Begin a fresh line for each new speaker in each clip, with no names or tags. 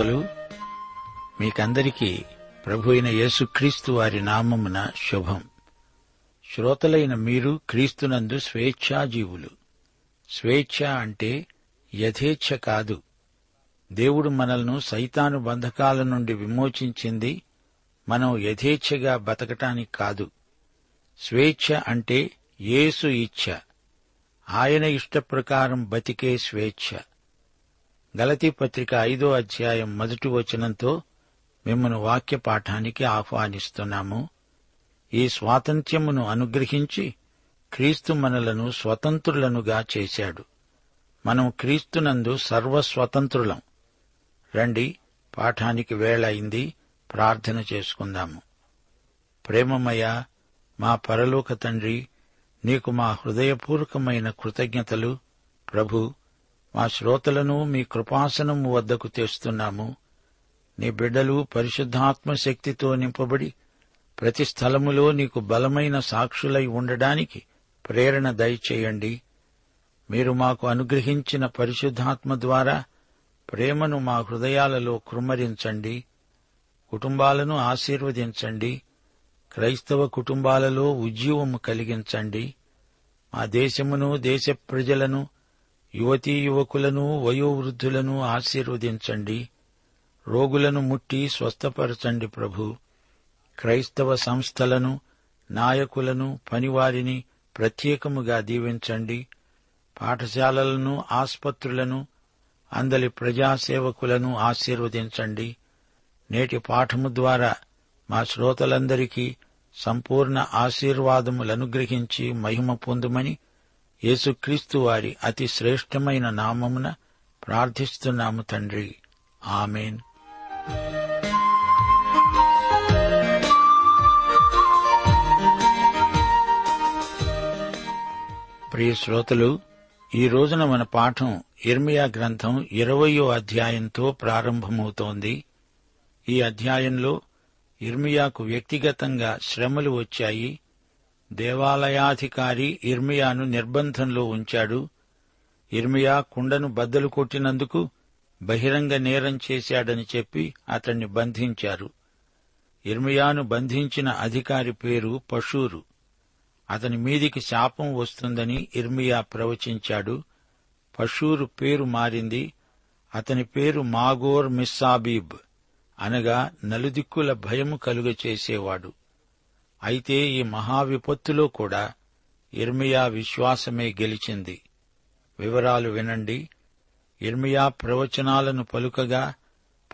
శ్రోతలు మీకందరికీ ప్రభు అయిన యేసుక్రీస్తు వారి నామమున శుభం. శ్రోతలైన మీరు క్రీస్తునందు స్వేచ్ఛాజీవులు. స్వేచ్ఛ అంటే యథేచ్ఛ కాదు. దేవుడు మనల్ని సైతాను బంధకాల నుండి విమోచించింది మనం యథేచ్ఛగా బతకటానికి కాదు. స్వేచ్ఛ అంటే యేసు ఇచ్ఛ. ఆయన ఇష్టప్రకారం బతికే స్వేచ్ఛ. గలతీ పత్రిక ఐదో అధ్యాయం మొదటి వచనంతో మిమ్మను వాక్య పాఠానికి ఆహ్వానిస్తున్నాము. ఈ స్వాతంత్ర్యమును అనుగ్రహించి క్రీస్తు మనలను స్వతంత్రులనుగా చేశాడు. మనం క్రీస్తునందు సర్వస్వతంత్రులం. రండి పాఠానికి వేళయింది ప్రార్థన చేసుకుందాము. ప్రేమమయ మా పరలోక తండ్రి నీకు మా హృదయపూర్వకమైన కృతజ్ఞతలు ప్రభు మా శ్రోతలను మీ కృపాసనము వద్దకు తెస్తున్నాము. నీ బిడ్డలు పరిశుద్ధాత్మ శక్తితో నింపబడి ప్రతి స్థలములో నీకు బలమైన సాక్షులై ఉండడానికి ప్రేరణ దయచేయండి. మీరు మాకు అనుగ్రహించిన పరిశుద్ధాత్మ ద్వారా ప్రేమను మా హృదయాలలో కృమ్మరించండి. కుటుంబాలను ఆశీర్వదించండి. క్రైస్తవ కుటుంబాలలో ఉజ్జీవము కలిగించండి. మా దేశమును దేశ ప్రజలను యువతీ యువకులను వయోవృద్ధులను ఆశీర్వదించండి. రోగులను ముట్టి స్వస్థపరచండి ప్రభు. క్రైస్తవ సంస్థలను నాయకులను పనివారిని ప్రత్యేకముగా దీవించండి. పాఠశాలలను ఆసుపత్రులను అందలి ప్రజాసేవకులను ఆశీర్వదించండి. నేటి పాఠము ద్వారా మా శ్రోతలందరికీ సంపూర్ణ ఆశీర్వాదములనుగ్రహించి మహిమ పొందుమని యేసుక్రీస్తు వారి అతి శ్రేష్టమైన నామమున ప్రార్థిస్తున్నాము తండ్రి. ఆమెన్. ప్రియ శ్రోతలు ఈ రోజున మన పాఠం ఇర్మియా గ్రంథం ఇరవయో అధ్యాయంతో ప్రారంభమవుతోంది. ఈ అధ్యాయంలో ఇర్మియాకు వ్యక్తిగతంగా శ్రమలు వచ్చాయి. దేవాలయాధికారి ఇర్మియాను నిర్బంధంలో ఉంచాడు. ఇర్మియా కుండను బద్దలు కొట్టినందుకు బహిరంగ నేరం చేశాడని చెప్పి అతన్ని బంధించారు. ఇర్మియాను బంధించిన అధికారి పేరు పశూరు అతని మీదికి శాపం వస్తుందని ఇర్మియా ప్రవచించాడు. పశూరు పేరు మారింది. అతని పేరు మాగోర్ మిస్సాబీబ్ అనగా నలుదిక్కుల భయము కలుగచేసేవాడు. అయితే ఈ మహావిపత్తులో కూడా ఇర్మియా విశ్వాసమే గెలిచింది. వివరాలు వినండి. ఇర్మియా ప్రవచనాలను పలుకగా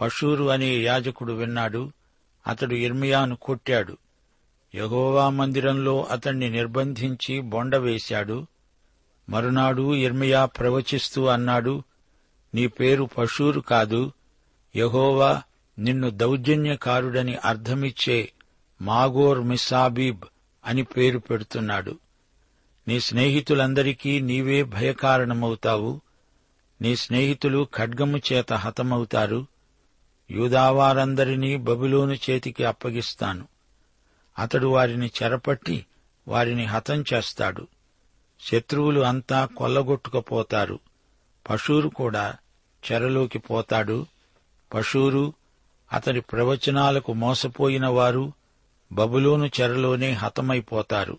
పషూరు అనే యాజకుడు విన్నాడు. అతడు ఇర్మియాను కొట్టాడు. యహోవా మందిరంలో అతణ్ణి నిర్బంధించి బొండవేశాడు మరునాడు ఇర్మియా ప్రవచిస్తూ అన్నాడు నీ పేరు పషూరు కాదు. యహోవా నిన్ను దౌర్జన్యకారుడని అర్థమిచ్చే మాగోర్ మిస్సాబీబ్ అని పేరు పెడుతున్నాడు. నీ స్నేహితులందరికీ నీవే భయకారణమవుతావు. నీ స్నేహితులు ఖడ్గము చేత హతమవుతారు. యూదావారందరినీ బబులోను చేతికి అప్పగిస్తాను. అతడు వారిని చెరపట్టి వారిని హతం చేస్తాడు. శత్రువులు అంతా కొల్లగొట్టుకుపోతారు. పశూరు కూడా చెరలోకి పోతాడు. పశూరు అతడి ప్రవచనాలకు మోసపోయిన వారు బబులోను చెరలోనే హతమైపోతారు.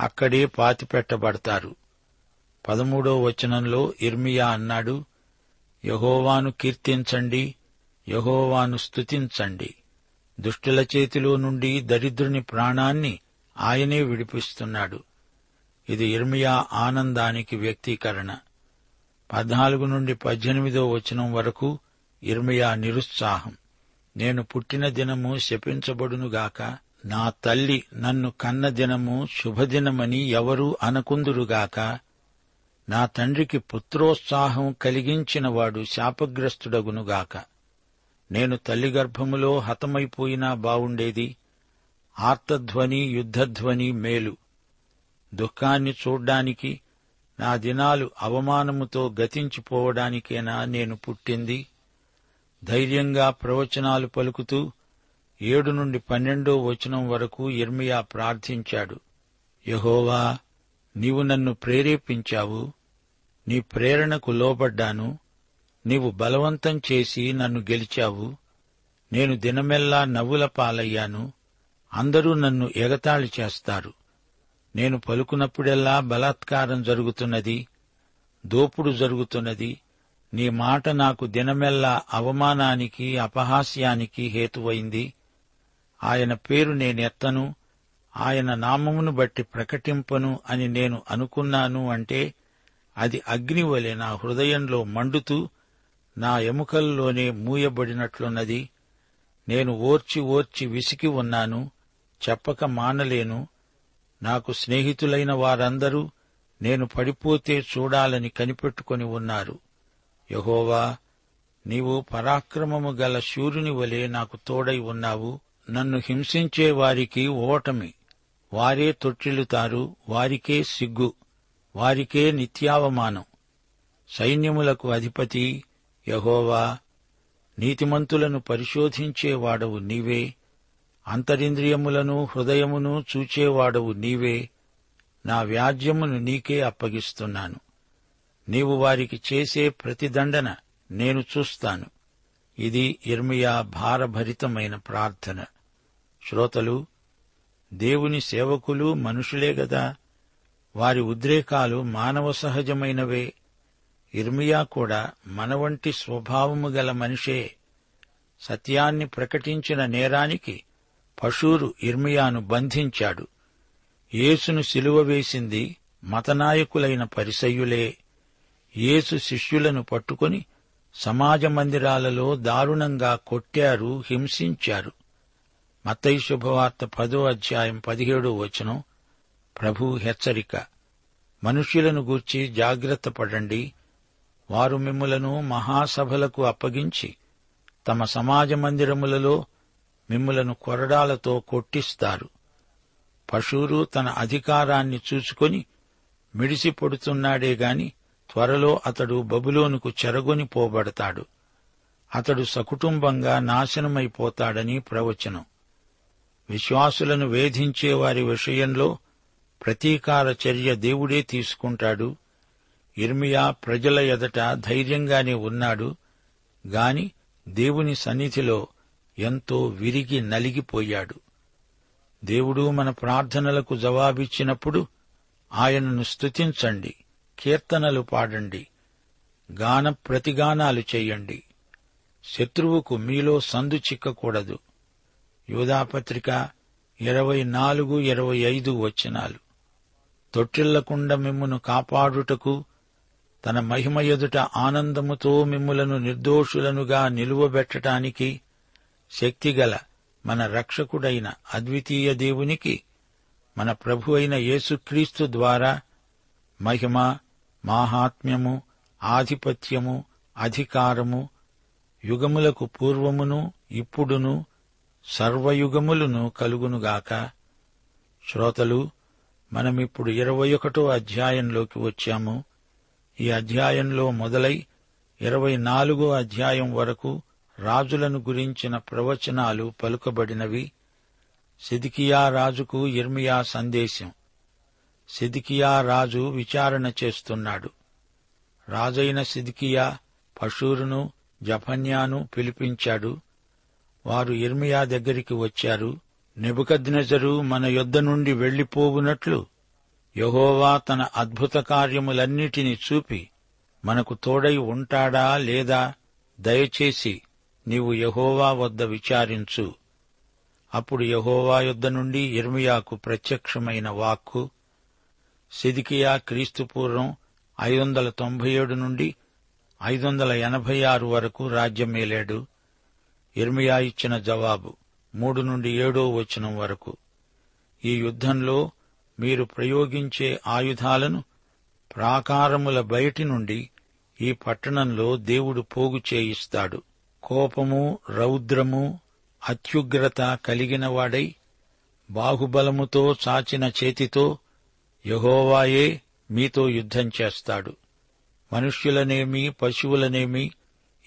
అక్కడే పాతిపెట్టబడతారు. పదమూడో వచనంలో ఇర్మియా అన్నాడు యహోవాను కీర్తించండి యహోవాను స్తుతించండి. దుష్టుల చేతిలో నుండి దరిద్రుని ప్రాణాన్ని ఆయనే విడిపిస్తున్నాడు. ఇది ఇర్మియా ఆనందానికి వ్యక్తీకరణ. పద్నాలుగు నుండి పద్దెనిమిదో వచనం వరకు ఇర్మియా నిరుత్సాహం. నేను పుట్టిన దినము శపించబడునుగాక నా తల్లి నన్ను కన్న దినము శుభదినమని ఎవరూ అనకుందురుగాక నా తండ్రికి పుత్రోత్సాహం కలిగించినవాడు శాపగ్రస్తుడగునుగాక నేను తల్లి గర్భములో హతమైపోయినా బావుండేది. ఆర్తధ్వని యుద్ధధ్వని మేలు. దుఃఖాన్ని చూడ్డానికి నా దినాలు అవమానముతో గతించిపోవడానికేనా నేను పుట్టింది? ధైర్యంగా ప్రవచనాలు పలుకుతూ ఏడు నుండి పన్నెండో వచనం వరకు ఇర్మియా ప్రార్థించాడు. యహోవా నీవు నన్ను ప్రేరేపించావు నీ ప్రేరణకు లోబడ్డాను నీవు బలవంతం చేసి నన్ను గెలిచావు నేను దినమెల్లా నవ్వుల పాలయ్యాను అందరూ నన్ను ఎగతాళి చేస్తారు. నేను పలుకున్నప్పుడెల్లా బలాత్కారం జరుగుతున్నది దోపుడు జరుగుతున్నది నీ మాట నాకు దినమెల్లా అవమానానికి అపహాస్యానికి హేతువైంది. ఆయన పేరు నేనెత్తను ఆయన నామమును బట్టి ప్రకటింపను అని నేను అనుకున్నాను అంటే అది అగ్నివలె నా హృదయంలో మండుతూ నా ఎముకల్లోనే మూయబడినట్లున్నది. నేను ఓర్చి ఓర్చి విసికి ఉన్నాను చెప్పక మానలేను. నాకు స్నేహితులైన వారందరూ నేను పడిపోతే చూడాలని కనిపెట్టుకొని ఉన్నారు. యహోవా నీవు పరాక్రమము గల శూరుని వలె నాకు తోడై ఉన్నావు. నన్ను హింసించే వారికి ఓటమి. వారే తొట్టిల్లుతారు వారికే సిగ్గు వారికే నిత్యావమానం. సైన్యములకు అధిపతి యహోవా నీతిమంతులను పరిశోధించేవాడవు నీవే. అంతరింద్రియములను హృదయమును చూచేవాడవు నీవే. నా వ్యాజ్యమును నీకే అప్పగిస్తున్నాను. నీవు వారికి చేసే ప్రతిదండన నేను చూస్తాను. ఇది ఇర్మియా భారభరితమైన ప్రార్థన. శ్రోతలు దేవుని సేవకులు మనుషులే గదా. వారి ఉద్రేకాలు మానవ సహజమైనవే. ఇర్మియా కూడా మనవంటి స్వభావము గల మనిషే. సత్యాన్ని ప్రకటించిన నేరానికి పశూరు ఇర్మియాను బంధించాడు. యేసును సిలువ వేసింది మతనాయకులైన పరిసయ్యులే. యేసు శిష్యులను పట్టుకొని సమాజ మందిరాలలో దారుణంగా కొట్టారు హింసించారు. మత్తయి శుభవార్త పదో అధ్యాయం పదిహేడో వచనం. ప్రభు హెచ్చరిక. మనుష్యులను గూర్చి జాగ్రత్త పడండి. వారు మిమ్ములను మహాసభలకు అప్పగించి తమ సమాజ మందిరములలో మిమ్ములను కొరడాలతో కొట్టిస్తారు. పశువురు తన అధికారాన్ని చూసుకొని మిడిసి పొడుతున్నాడే గాని త్వరలో అతడు బబులోనుకు చెరగొని పోబడతాడు. అతడు సకుటుంబంగా నాశనమైపోతాడని ప్రవచనం. విశ్వాసులను వేధించే వారి విషయంలో ప్రతీకార చర్య దేవుడే తీసుకుంటాడు. ఇర్మియా ప్రజల ఎదట ధైర్యంగానే ఉన్నాడు. గాని దేవుని సన్నిధిలో ఎంతో విరిగి నలిగిపోయాడు. దేవుడు మన ప్రార్థనలకు జవాబిచ్చినప్పుడు ఆయనను స్తుతించండి. కీర్తనలు పాడండి. గాన ప్రతిగానాలు చెయ్యండి శత్రువుకు మీలో సందు చిక్కకూడదు. యూధాపత్రిక ఇరవై నాలుగు ఇరవై ఐదు వచనాలు. తొట్టిల్లకుండా మిమ్మును కాపాడుటకు తన మహిమ ఎదుట ఆనందముతో మిమ్ములను నిర్దోషులనుగా నిలువబెట్టటానికి శక్తిగల మన రక్షకుడైన అద్వితీయ దేవునికి మన ప్రభు అయిన యేసుక్రీస్తు ద్వారా మహిమ మాహాత్మ్యము ఆధిపత్యము అధికారము యుగములకు పూర్వమును ఇప్పుడును సర్వయుగములను కలుగునుగాక. శ్రోతలు మనమిప్పుడు ఇరవై ఒకటో అధ్యాయంలోకి వచ్చాము. ఈ అధ్యాయంలో మొదలై ఇరవై నాలుగో అధ్యాయం వరకు రాజులను గురించిన ప్రవచనాలు పలుకబడినవి. సిదికియా రాజుకు ఇర్మియా సందేశం. సిదికియా రాజు విచారణ చేస్తున్నాడు. రాజైన సిదికియా పషూరును జఫన్యాను పిలిపించాడు. వారు ఇర్మియా దగ్గరికి వచ్చారు. నెబుకద్నెజరు మన యొద్ద నుండి వెళ్ళిపోవునట్లు యహోవా తన అద్భుత కార్యములన్నిటినీ చూపి మనకు తోడై ఉంటాడా లేదా దయచేసి నీవు యహోవా వద్ద విచారించు. అప్పుడు యహోవా యొద్ద నుండి ఇర్మియాకు ప్రత్యక్షమైన వాక్కు సిదికియా క్రీస్తుపూర్వం ఐదు వందల తొంభై ఏడు నుండి ఐదు వందల ఎనభై ఆరు వరకు రాజ్యమేలాడు ఇర్మియా ఇచ్చిన జవాబు మూడు నుండి ఏడో వచనం వరకు. ఈ యుద్ధంలో మీరు ప్రయోగించే ఆయుధాలను ప్రాకారముల బయటి నుండి ఈ పట్టణంలో దేవుడు పోగు చేయిస్తాడు. కోపము రౌద్రము అత్యుగ్రత కలిగినవాడై బాహుబలముతో చాచిన చేతితో యహోవాయే మీతో యుద్ధం చేస్తాడు. మనుష్యులనేమి పశువులనేమి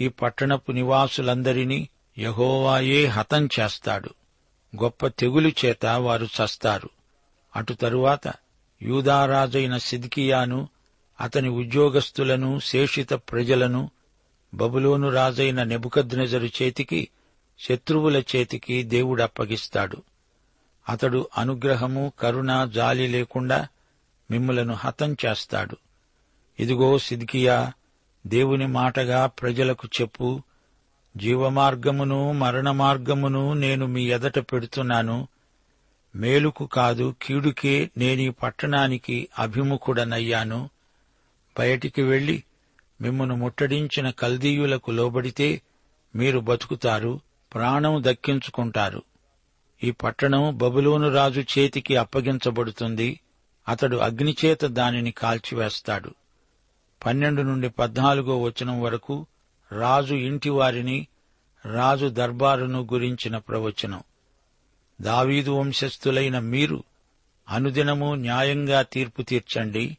ఈ పట్టణపు నివాసులందరినీ యహోవాయే హతం చేస్తాడు. గొప్ప తెగులు చేత వారు చస్తారు. అటు తరువాత యూదారాజైన సిద్కియాను అతని ఉద్యోగస్తులను శేషిత ప్రజలను బబులోను రాజైన నెబుకద్నెజరు చేతికి శత్రువుల చేతికి దేవుడు అప్పగిస్తాడు. అతడు అనుగ్రహము కరుణ జాలి లేకుండా మిమ్ములను హతం చేస్తాడు. ఇదిగో సిద్కియా దేవుని మాటగా ప్రజలకు చెప్పు. జీవమార్గమును మరణ మార్గమును నేను మీ ఎదట పెడుతున్నాను. మేలుకు కాదు కీడుకే నేనీ పట్టణానికి అభిముఖుడనయ్యాను. బయటికి వెళ్ళి మిమ్మను ముట్టడించిన కల్దీయులకు లోబడితే మీరు బతుకుతారు ప్రాణం దక్కించుకుంటారు. ఈ పట్టణం బబులోను రాజు చేతికి అప్పగించబడుతుంది. అతడు అగ్నిచేత దానిని కాల్చివేస్తాడు. పన్నెండు నుండి పద్నాలుగో వచనం వరకు రాజు ఇంటి వారిని రాజు దర్బారును గురించిన ప్రవచనం. దావీదు వంశస్థులైన మీరు అనుదినము న్యాయంగా తీర్పు తీర్చండి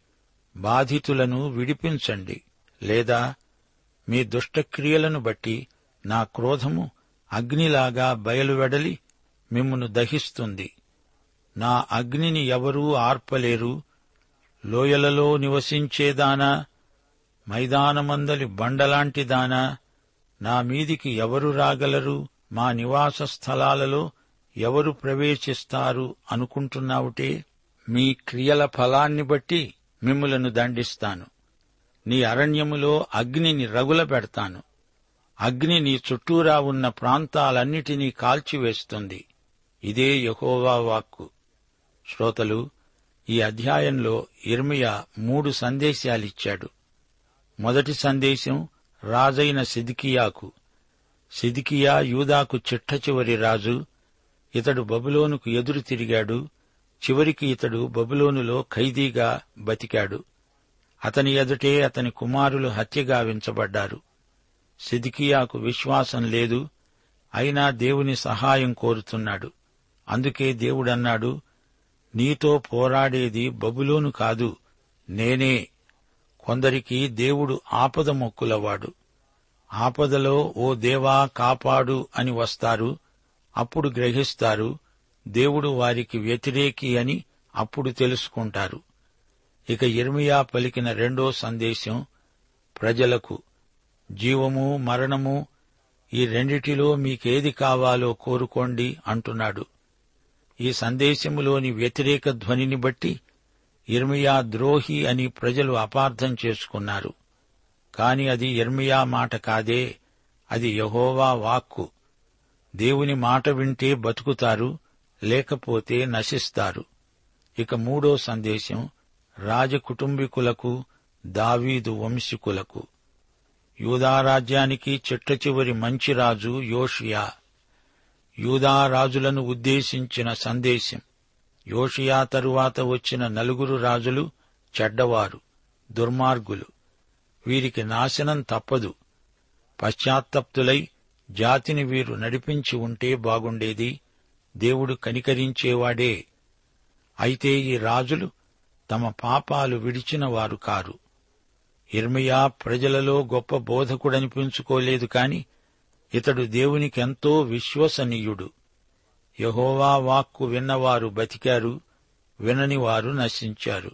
బాధితులను విడిపించండి లేదా మీ దుష్టక్రియలను బట్టి నా క్రోధము అగ్నిలాగా బయలువెడలి మిమ్మును దహిస్తుంది. నా అగ్నిని ఎవరూ ఆర్పలేరు. లోయలలో నివసించేదానా మైదానమందలి బండలాంటిదానా నా మీదికి ఎవరు రాగలరు? మా నివాస స్థలాలలో ఎవరు ప్రవేశిస్తారు అనుకుంటున్నావుటే? మీ క్రియల ఫలాన్ని బట్టి మిమ్ములను దండిస్తాను. నీ అరణ్యములో అగ్నిని రగుల పెడతాను. అగ్ని నీ చుట్టూరా ఉన్న ప్రాంతాలన్నిటినీ కాల్చివేస్తుంది. ఇదే యహోవా వాక్కు. శ్రోతలు ఈ అధ్యాయంలో ఇర్మియా మూడు సందేశాలిచ్చాడు. మొదటి సందేశం రాజైన సిదికియాకు. సిదికియా యూదాకు చిట్ట చివరి రాజు. ఇతడు బబులోనుకు ఎదురు తిరిగాడు. చివరికి ఇతడు బబులోనులో ఖైదీగా బతికాడు. అతని ఎదుటే అతని కుమారులు హత్యగావించబడ్డారు సిదికియాకు విశ్వాసం లేదు. అయినా దేవుని సహాయం కోరుతున్నాడు. అందుకే దేవుడన్నాడు నీతో పోరాడేది బబులోను కాదు. నేనే. కొందరికి దేవుడు ఆపద మొక్కులవాడు. ఆపదలో ఓ దేవా కాపాడు అని వస్తారు. అప్పుడు గ్రహిస్తారు. దేవుడు వారికి వ్యతిరేకి అని అప్పుడు తెలుసుకుంటారు. ఇక ఇర్మియా పలికిన రెండో సందేశం ప్రజలకు జీవము మరణము ఈ రెండిటిలో మీకేది కావాలో కోరుకోండి అంటున్నాడు. ఈ సందేశములోని వ్యతిరేక ధ్వనిని బట్టి ఇర్మియా ద్రోహి అని ప్రజలు అపార్థం చేసుకున్నారు. కాని అది ఇర్మియా మాట కాదే అది యహోవా వాక్కు. దేవుని మాట వింటే బతుకుతారు లేకపోతే నశిస్తారు. ఇక మూడో సందేశం రాజకుటుంబీకులకు దావీదు వంశీకులకు. యూదారాజ్యానికి చిట్ట చివరి మంచి రాజు యోషియా. యూదారాజులను ఉద్దేశించిన సందేశం. యోషియా తరువాత వచ్చిన నలుగురు రాజులు చెడ్డవారు దుర్మార్గులు. వీరికి నాశనం తప్పదు. పశ్చాత్తప్తులై జాతిని వీరు నడిపించి ఉంటే బాగుండేది. దేవుడు కనికరించేవాడే. అయితే ఈ రాజులు తమ పాపాలు విడిచిన వారు కారు. ఇర్మియా ప్రజలలో గొప్ప బోధకుడనిపించుకోలేదు కాని ఇతడు దేవునికెంతో విశ్వసనీయుడు. యహోవా వాక్కు విన్నవారు బతికారు వినని వారు నశించారు.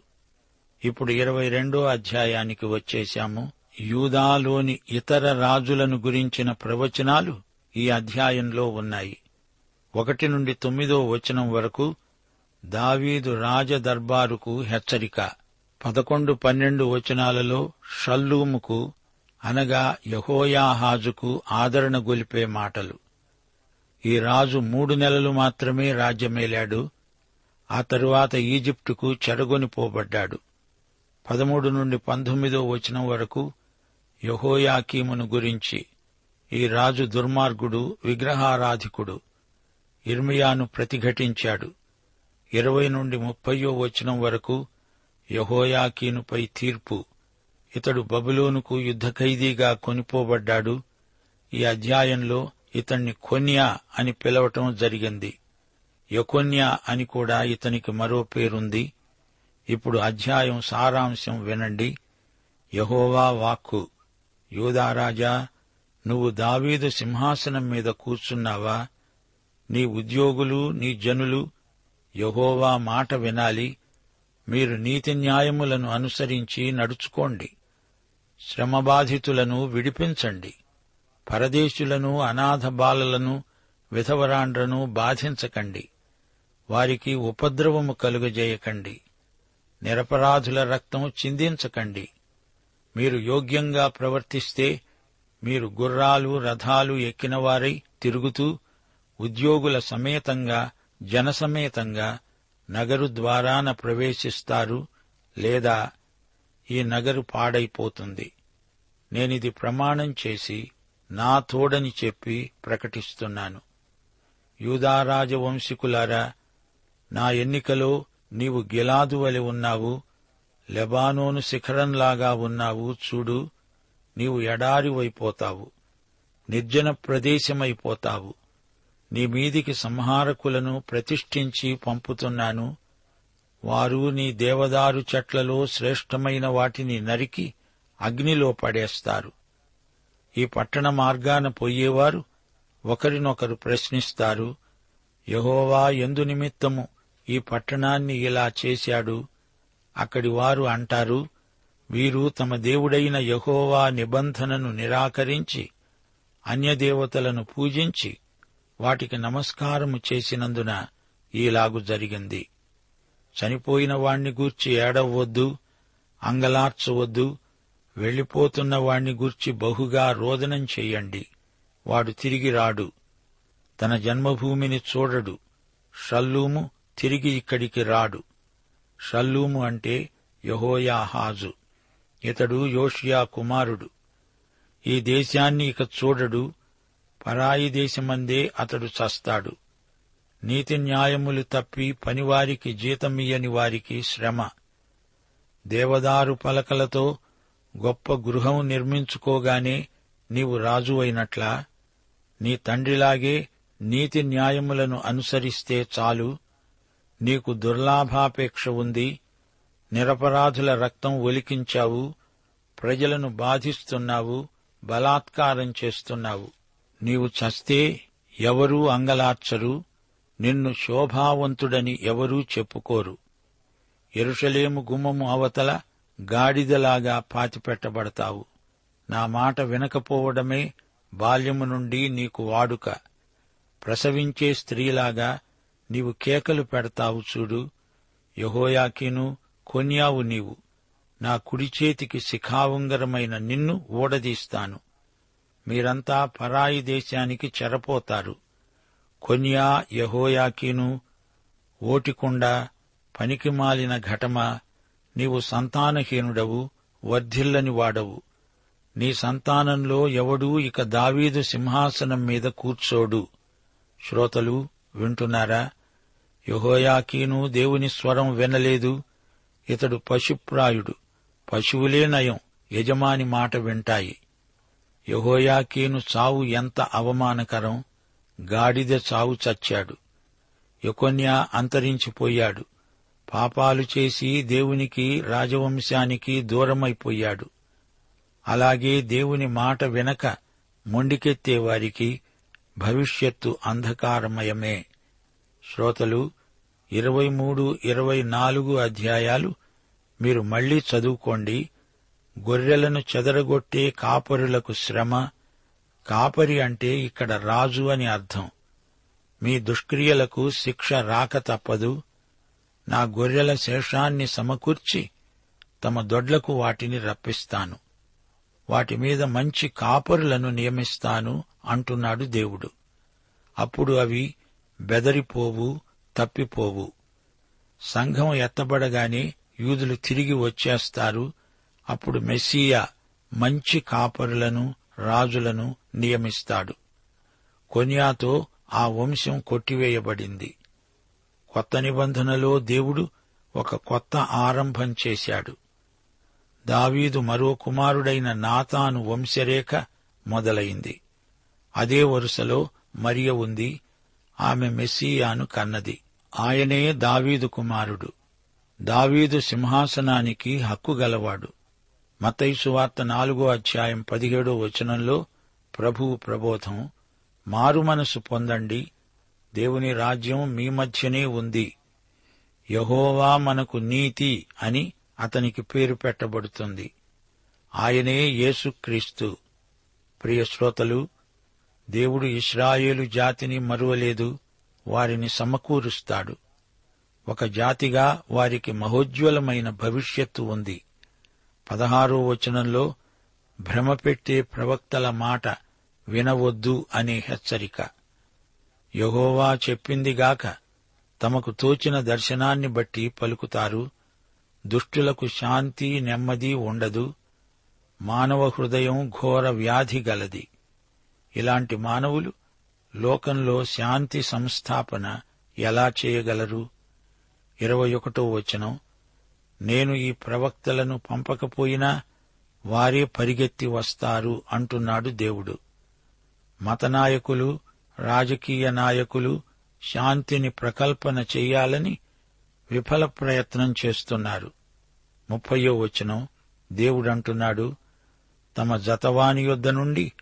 ఇప్పుడు ఇరవై రెండో అధ్యాయానికి వచ్చేశాము. యూదాలోని ఇతర రాజులను గురించిన ప్రవచనాలు ఈ అధ్యాయంలో ఉన్నాయి. ఒకటి నుండి తొమ్మిదో వచనం వరకు దావీదు రాజదర్బారుకు హెచ్చరిక. పదకొండు పన్నెండు వచనాలలో షల్లూముకు అనగా యహోయాహాజుకు ఆదరణ గొలిపే మాటలు. ఈ రాజు మూడు నెలలు మాత్రమే రాజ్యమేలాడు. ఆ తరువాత ఈజిప్టుకు చెరగొనిపోబడ్డాడు పదమూడు నుండి పంతొమ్మిదో వచనం వరకు యహోయాకీమును గురించి ఈ రాజు దుర్మార్గుడు విగ్రహారాధికుడు ఇర్మియాను ప్రతిఘటించాడు. ఇరవై నుండి ముప్పయో వచనం వరకు యహోయాకీనుపై తీర్పు ఇతడు బబులోనుకు యుద్ధ ఖైదీగా కొనిపోబడ్డాడు. ఈ అధ్యాయంలో ఇతణ్ణి కొన్యా అని పిలవటం జరిగింది. యకొన్యా అని కూడా ఇతనికి మరో పేరుంది. ఇప్పుడు అధ్యాయం సారాంశం వినండి. యహోవా వాక్కు యూదారాజా నువ్వు దావీదు సింహాసనం మీద కూర్చున్నావా? నీ ఉద్యోగులు నీ జనులు యహోవా మాట వినాలి. మీరు నీతి న్యాయములను అనుసరించి నడుచుకోండి. శ్రమబాధితులను విడిపించండి. పరదేశులను అనాథ బాలలను విధవరాండ్రను బాధించకండి. వారికి ఉపద్రవము కలుగజేయకండి. నిరపరాధుల రక్తం చిందించకండి. మీరు యోగ్యంగా ప్రవర్తిస్తే మీరు గుర్రాలు రథాలు ఎక్కినవారై తిరుగుతూ ఉద్యోగుల సమేతంగా జనసమేతంగా నగరు ద్వారాన ప్రవేశిస్తారు లేదా ఈ నగరు పాడైపోతుంది. నేనిది ప్రమాణం చేసి నా తోడని చెప్పి ప్రకటిస్తున్నాను. యూదారాజవంశికులారా నా ఎన్నికలో నీవు గిలాదు వలె ఉన్నావు లెబానోను శిఖరంలాగా ఉన్నావు చూడు నీవు ఎడారివైపోతావు నిర్జన ప్రదేశమైపోతావు. నీ మీదికి సంహారకులను ప్రతిష్ఠించి పంపుతున్నాను వారు నీ దేవదారు చెట్లలో శ్రేష్టమైన వాటిని నరికి అగ్నిలో పడేస్తారు. ఈ పట్టణ మార్గాన పోయేవారు ఒకరినొకరు ప్రశ్నిస్తారు యహోవా ఎందు నిమిత్తము ఈ పట్టణాన్ని ఇలా చేశాడు. అక్కడి వారు అంటారు వీరు తమ దేవుడైన యహోవా నిబంధనను నిరాకరించి అన్యదేవతలను పూజించి వాటికి నమస్కారము చేసినందున ఈలాగు జరిగింది. చనిపోయిన వాణ్ణి గూర్చి ఏడవద్దు అంగలార్చవద్దు వెళ్ళిపోతున్న వాణ్ణి గూర్చి బహుగా రోదనం చెయ్యండి వాడు తిరిగి రాడు. తన జన్మభూమిని చూడడు. షల్లూము తిరిగి ఇక్కడికి రాడు. షల్లూము అంటే యహోయాహాజు. ఇతడు యోషియా కుమారుడు. ఈ దేశాన్ని ఇక చూడడు. పరాయి దేశమందే అతడు చస్తాడు. నీతి న్యాయములు తప్పి పనివారికి జీతమియ్యని వారికి శ్రమ. దేవదారు పలకలతో గొప్ప గృహం నిర్మించుకోగానే నీవు రాజు అయినట్లా నీ తండ్రిలాగే నీతి న్యాయములను అనుసరిస్తే చాలు. నీకు దుర్లాభాపేక్ష ఉంది నిరపరాధుల రక్తం ఒలికించావు ప్రజలను బాధిస్తున్నావు బలాత్కారం చేస్తున్నావు. నీవు చస్తే ఎవరూ అంగలార్చరు. నిన్ను శోభావంతుడని ఎవరూ చెప్పుకోరు. ఎరుషలేము గుమ్మము అవతల గాడిదలాగా పాతిపెట్టబడతావు. నా మాట వినకపోవడమే బాల్యము నుండి నీకు వాడుక. ప్రసవించే స్త్రీలాగా నీవు కేకలు పెడతావు చూడు. యహోయాకిను కొన్యావు నీవు. నా కుడి చేతికి శిఖావుంగరమైన నిన్ను ఊడదీస్తాను. మీరంతా పరాయి దేశానికి చెరపోతారు. కొన్యా యహోయాకీను ఓటికుండ పనికిమాలిన ఘటమ నీవు సంతానహీనుడవు వర్ధిల్లని వాడవు. నీ సంతానంలో ఎవడూ ఇక దావీదు సింహాసనం మీద కూర్చోడు. శ్రోతలు వింటున్నారా? యహోయాకీను దేవుని స్వరం వినలేదు. ఇతడు పశుప్రాయుడు పశువులే నయం యజమాని మాట వింటాయి. యహోయాకీను చావు ఎంత అవమానకరం! గాడిద చావు చచ్చాడు. యొకొన్యా అంతరించిపోయాడు. పాపాలు చేసి దేవునికి రాజవంశానికి దూరమైపోయాడు. అలాగే దేవుని మాట వెనక మొండికెత్తే వారికి భవిష్యత్తు అంధకారమయమే. శ్రోతలు ఇరవై మూడు ఇరవై నాలుగు అధ్యాయాలు మీరు మళ్ళీ చదువుకోండి. గొర్రెలను చెదరగొట్టే కాపరులకు శ్రమ కాపరి అంటే ఇక్కడ రాజు అని అర్థం. మీ దుష్క్రియలకు శిక్ష రాక తప్పదు. నా గొర్రెల శేషాన్ని సమకూర్చి తమ దొడ్లకు వాటిని రప్పిస్తాను. వాటి మీద మంచి కాపరులను నియమిస్తాను అంటున్నాడు దేవుడు. అప్పుడు అవి బెదరిపోవు తప్పిపోవు. సంఘం ఎత్తబడగానే యూదులు తిరిగి వచ్చేస్తారు. అప్పుడు మెస్సియా మంచి కాపరులను రాజులను నియమిస్తాడు. కొన్యాతో ఆ వంశం కొట్టివేయబడింది. కొత్త నిబంధనలో దేవుడు ఒక కొత్త ఆరంభం చేశాడు. దావీదు మరో కుమారుడైన నాతాను వంశరేఖ మొదలైంది. అదే వరుసలో మరియ ఉంది. ఆమె మెస్సియాను కన్నది. ఆయనే దావీదు కుమారుడు. దావీదు సింహాసనానికి హక్కు గలవాడు. మతైసు వార్త నాలుగో అధ్యాయం పదిహేడో వచనంలో ప్రభువు ప్రబోధం మారుమనసు పొందండి దేవుని రాజ్యం మీ మధ్యనే ఉంది యహోవా మనకు నీతి అని అతనికి పేరు పెట్టబడుతుంది. ఆయనే యేసుక్రీస్తు ప్రియ శ్రోతలు దేవుడు ఇస్రాయేలు జాతిని మరువలేదు వారిని సమకూరుస్తాడు. ఒక జాతిగా వారికి మహోజ్వలమైన భవిష్యత్తు ఉంది. పదహారో వచనంలో భ్రమపెట్టే ప్రవక్తల మాట వినవద్దు అనే హెచ్చరిక. యహోవా చెప్పిందిగాక తమకు తోచిన దర్శనాన్ని బట్టి పలుకుతారు. దుష్టులకు శాంతి నెమ్మది ఉండదు. మానవ హృదయం ఘోర వ్యాధి గలది. ఇలాంటి మానవులు లోకంలో శాంతి సంస్థాపన ఎలా చేయగలరు? ఇరవై ఒకటో వచనం. నేను ఈ ప్రవక్తలను పంపకపోయినా వారే పరిగెత్తి వస్తారు అంటున్నాడు దేవుడు. మతనాయకులు రాజకీయ నాయకులు శాంతిని ప్రకల్పన చెయ్యాలని విఫల ప్రయత్నం చేస్తున్నారు. ముప్పయో వచనం దేవుడంటున్నాడు తమ జతవాని యొద్ద నుండి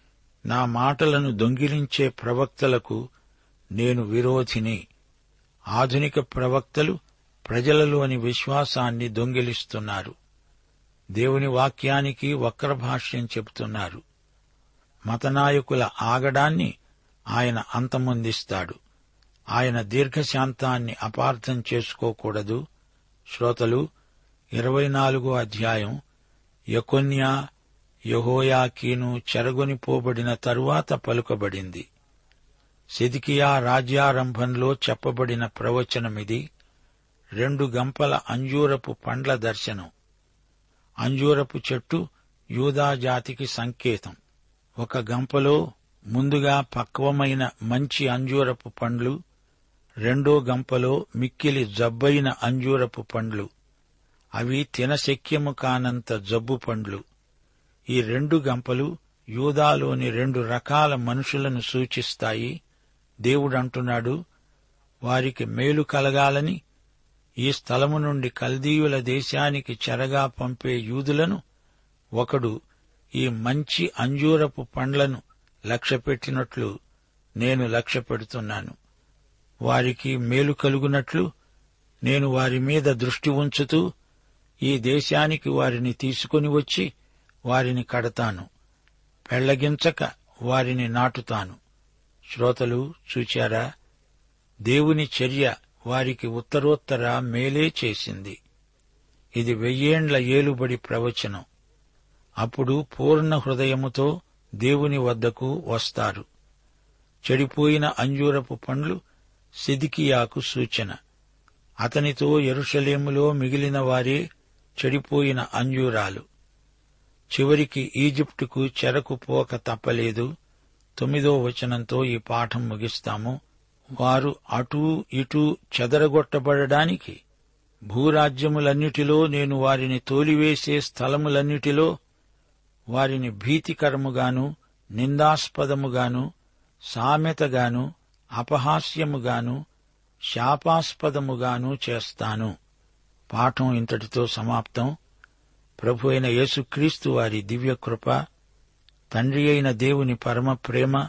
నా మాటలను దొంగిలించే ప్రవక్తలకు నేను విరోధిని. ఆధునిక ప్రవక్తలు ప్రజలలోని విశ్వాసాన్ని దొంగిలిస్తున్నారు. దేవుని వాక్యానికి వక్రభాష్యం చెబుతున్నారు. మతనాయకుల ఆగడాన్ని ఆయన అంతమొందిస్తాడు. ఆయన దీర్ఘశాంతాన్ని అపార్థం చేసుకోకూడదు. శ్రోతలు ఇరవై నాలుగో అధ్యాయం యకొన్యా యహోయాకీను చెరగొనిపోబడిన తరువాత పలుకబడింది. సిదికియా రాజ్యారంభంలో చెప్పబడిన ప్రవచనమిది రెండు గంపల అంజూరపు పండ్ల దర్శనం. అంజూరపు చెట్టు యూదాజాతికి సంకేతం. ఒక గంపలో ముందుగా పక్వమైన మంచి అంజూరపు పండ్లు రెండో గంపలో మిక్కిలి జబ్బైన అంజూరపు పండ్లు. అవి తినశక్యము కానంత జబ్బు పండ్లు. ఈ రెండు గంపలు యూదాలోని రెండు రకాల మనుషులను సూచిస్తాయి. దేవుడంటున్నాడు వారికి మేలు కలగాలని ఈ స్థలము నుండి కల్దీయుల దేశానికి చెరగా పంపే యూదులను ఒకడు ఈ మంచి అంజూరపు పండ్లను లక్ష్యపెట్టినట్లు నేను లక్ష్యపెడుతున్నాను. వారికి మేలు కలుగునట్లు నేను వారి మీద దృష్టి ఉంచుతూ ఈ దేశానికి వారిని తీసుకుని వచ్చి వారిని కడతాను. పెళ్ళగించక వారిని నాటుతాను. శ్రోతలు చూచారా? దేవుని చర్య వారికి ఉత్తరోత్తర మేలే చేసింది. ఇది వెయ్యేండ్ల ఏలుబడి ప్రవచనం. అప్పుడు పూర్ణ హృదయముతో దేవుని వద్దకు వస్తారు. చెడిపోయిన అంజూరపు పండ్లు సిదికియాకు సూచన. అతనితో ఎరుషలేములో మిగిలిన వారే చెడిపోయిన అంజూరాలు. చివరికి ఈజిప్టుకు చెరకు పోక తప్పలేదు. తొమ్మిదో వచనంతో ఈ పాఠం ముగిస్తాము. వారు అటూ ఇటూ చెదరగొట్టబడడానికి భూరాజ్యములన్నిటిలో నేను వారిని తోలివేసే స్థలములన్నిటిలో వారిని భీతికరముగాను నిందాస్పదముగాను సామెతగాను అపహాస్యముగాను శాపాస్పదముగాను చేస్తాను. పాఠం ఇంతటితో సమాప్తం. ప్రభు అయిన యేసుక్రీస్తు వారి దివ్యకృప తండ్రి అయిన దేవుని పరమ ప్రేమ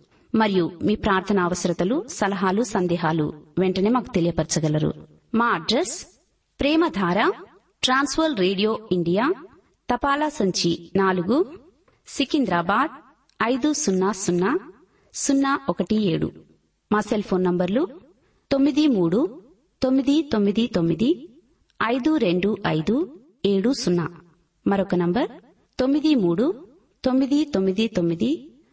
మరియు మీ ప్రార్థన అవసరతలు సలహాలు సందేహాలు వెంటనే మాకు తెలియపరచగలరు. మా address Premadhara Trans World radio India తపాలా సంచి నాలుగు సికింద్రాబాద్ ఐదు సున్నా సున్నా సున్నా ఒకటి ఏడు. మా సెల్ ఫోన్ నంబర్లు తొమ్మిది మూడు తొమ్మిది తొమ్మిది తొమ్మిది ఐదు రెండు ఐదు ఏడు సున్నా. మరొక నంబర్ తొమ్మిది మూడు తొమ్మిది తొమ్మిది తొమ్మిది